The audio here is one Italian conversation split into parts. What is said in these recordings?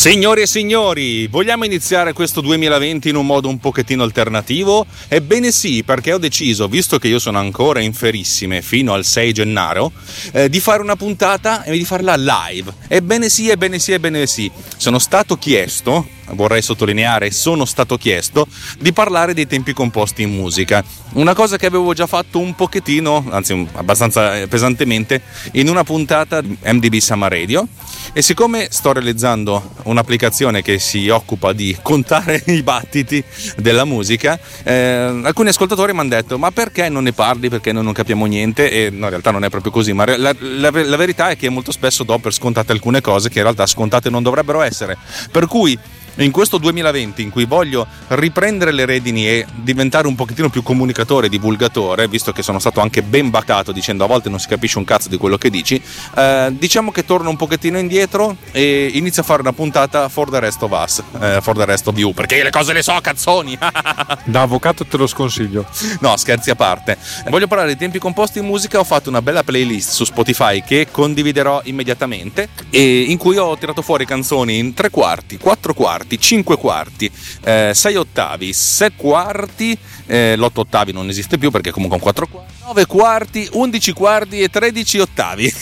Signori e signori, vogliamo iniziare questo 2020 in un modo un pochettino alternativo? Ebbene sì, perché ho deciso, visto che io sono ancora in ferissime fino al 6 gennaio, eh, di fare una puntata e di farla live. Ebbene sì, ebbene sì, ebbene sì. Sono stato chiesto, vorrei sottolineare, sono stato chiesto di parlare dei tempi composti in musica. Una cosa che avevo già fatto un pochettino, anzi abbastanza eh, pesantemente, in una puntata di MDB Summer Radio. E siccome sto realizzando un'applicazione che si occupa di contare i battiti della musica, eh, alcuni ascoltatori mi hanno detto: Ma perché non ne parli? Perché noi non capiamo niente? E no, in realtà non è proprio così. Ma la, la, la verità è che molto spesso do per scontate alcune cose che in realtà scontate non dovrebbero essere. Per cui in questo 2020 in cui voglio riprendere le redini e diventare un pochettino più comunicatore e divulgatore, visto che sono stato anche ben baccato dicendo a volte non si capisce un cazzo di quello che dici, eh, diciamo che torno un pochettino indietro e inizio a fare una puntata for the rest of us, eh, for the rest of you, perché le cose le so, cazzoni! da avvocato te lo sconsiglio. No, scherzi a parte. Voglio parlare di tempi composti in musica, ho fatto una bella playlist su Spotify che condividerò immediatamente e in cui ho tirato fuori canzoni in tre quarti, quattro quarti, quarti, 5 quarti, eh, 6 ottavi, 6 quarti, eh, l'8 ottavi non esiste più perché comunque un 4 quarti, 9 quarti, 11 quarti e 13 ottavi.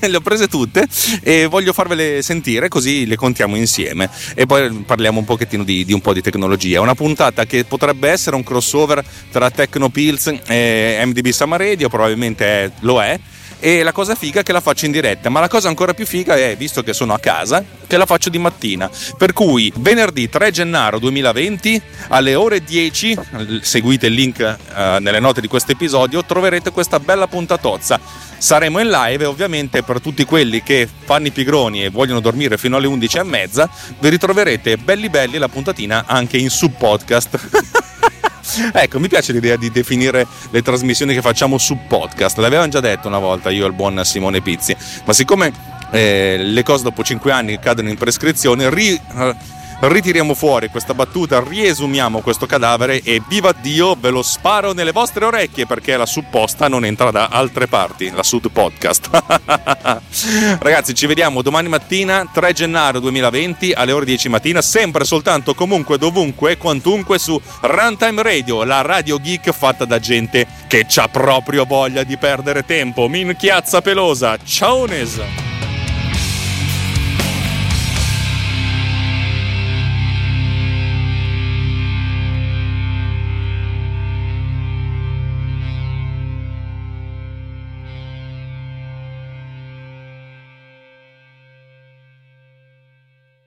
le ho prese tutte e voglio farvele sentire così le contiamo insieme e poi parliamo un pochettino di, di un po' di tecnologia. Una puntata che potrebbe essere un crossover tra Tecnopills e MDB Summer Radio, probabilmente lo è e la cosa figa è che la faccio in diretta, ma la cosa ancora più figa è, visto che sono a casa, che la faccio di mattina. Per cui venerdì 3 gennaio 2020 alle ore 10, seguite il link uh, nelle note di questo episodio, troverete questa bella puntatozza. Saremo in live ovviamente per tutti quelli che fanno i pigroni e vogliono dormire fino alle 11 e mezza, vi ritroverete belli belli la puntatina anche in sub podcast. ecco, mi piace l'idea di definire le trasmissioni che facciamo su podcast. L'avevamo già detto una volta io e il buon Simone Pizzi, ma siccome eh, le cose dopo 5 anni cadono in prescrizione, ri, ritiriamo fuori questa battuta, riesumiamo questo cadavere e viva Dio ve lo sparo nelle vostre orecchie perché la supposta non entra da altre parti, la Sud Podcast. Ragazzi, ci vediamo domani mattina, 3 gennaio 2020 alle ore 10 mattina, sempre soltanto comunque dovunque quantunque su Runtime Radio, la radio geek fatta da gente che c'ha proprio voglia di perdere tempo. Minchiazza pelosa. Ciao Nesa!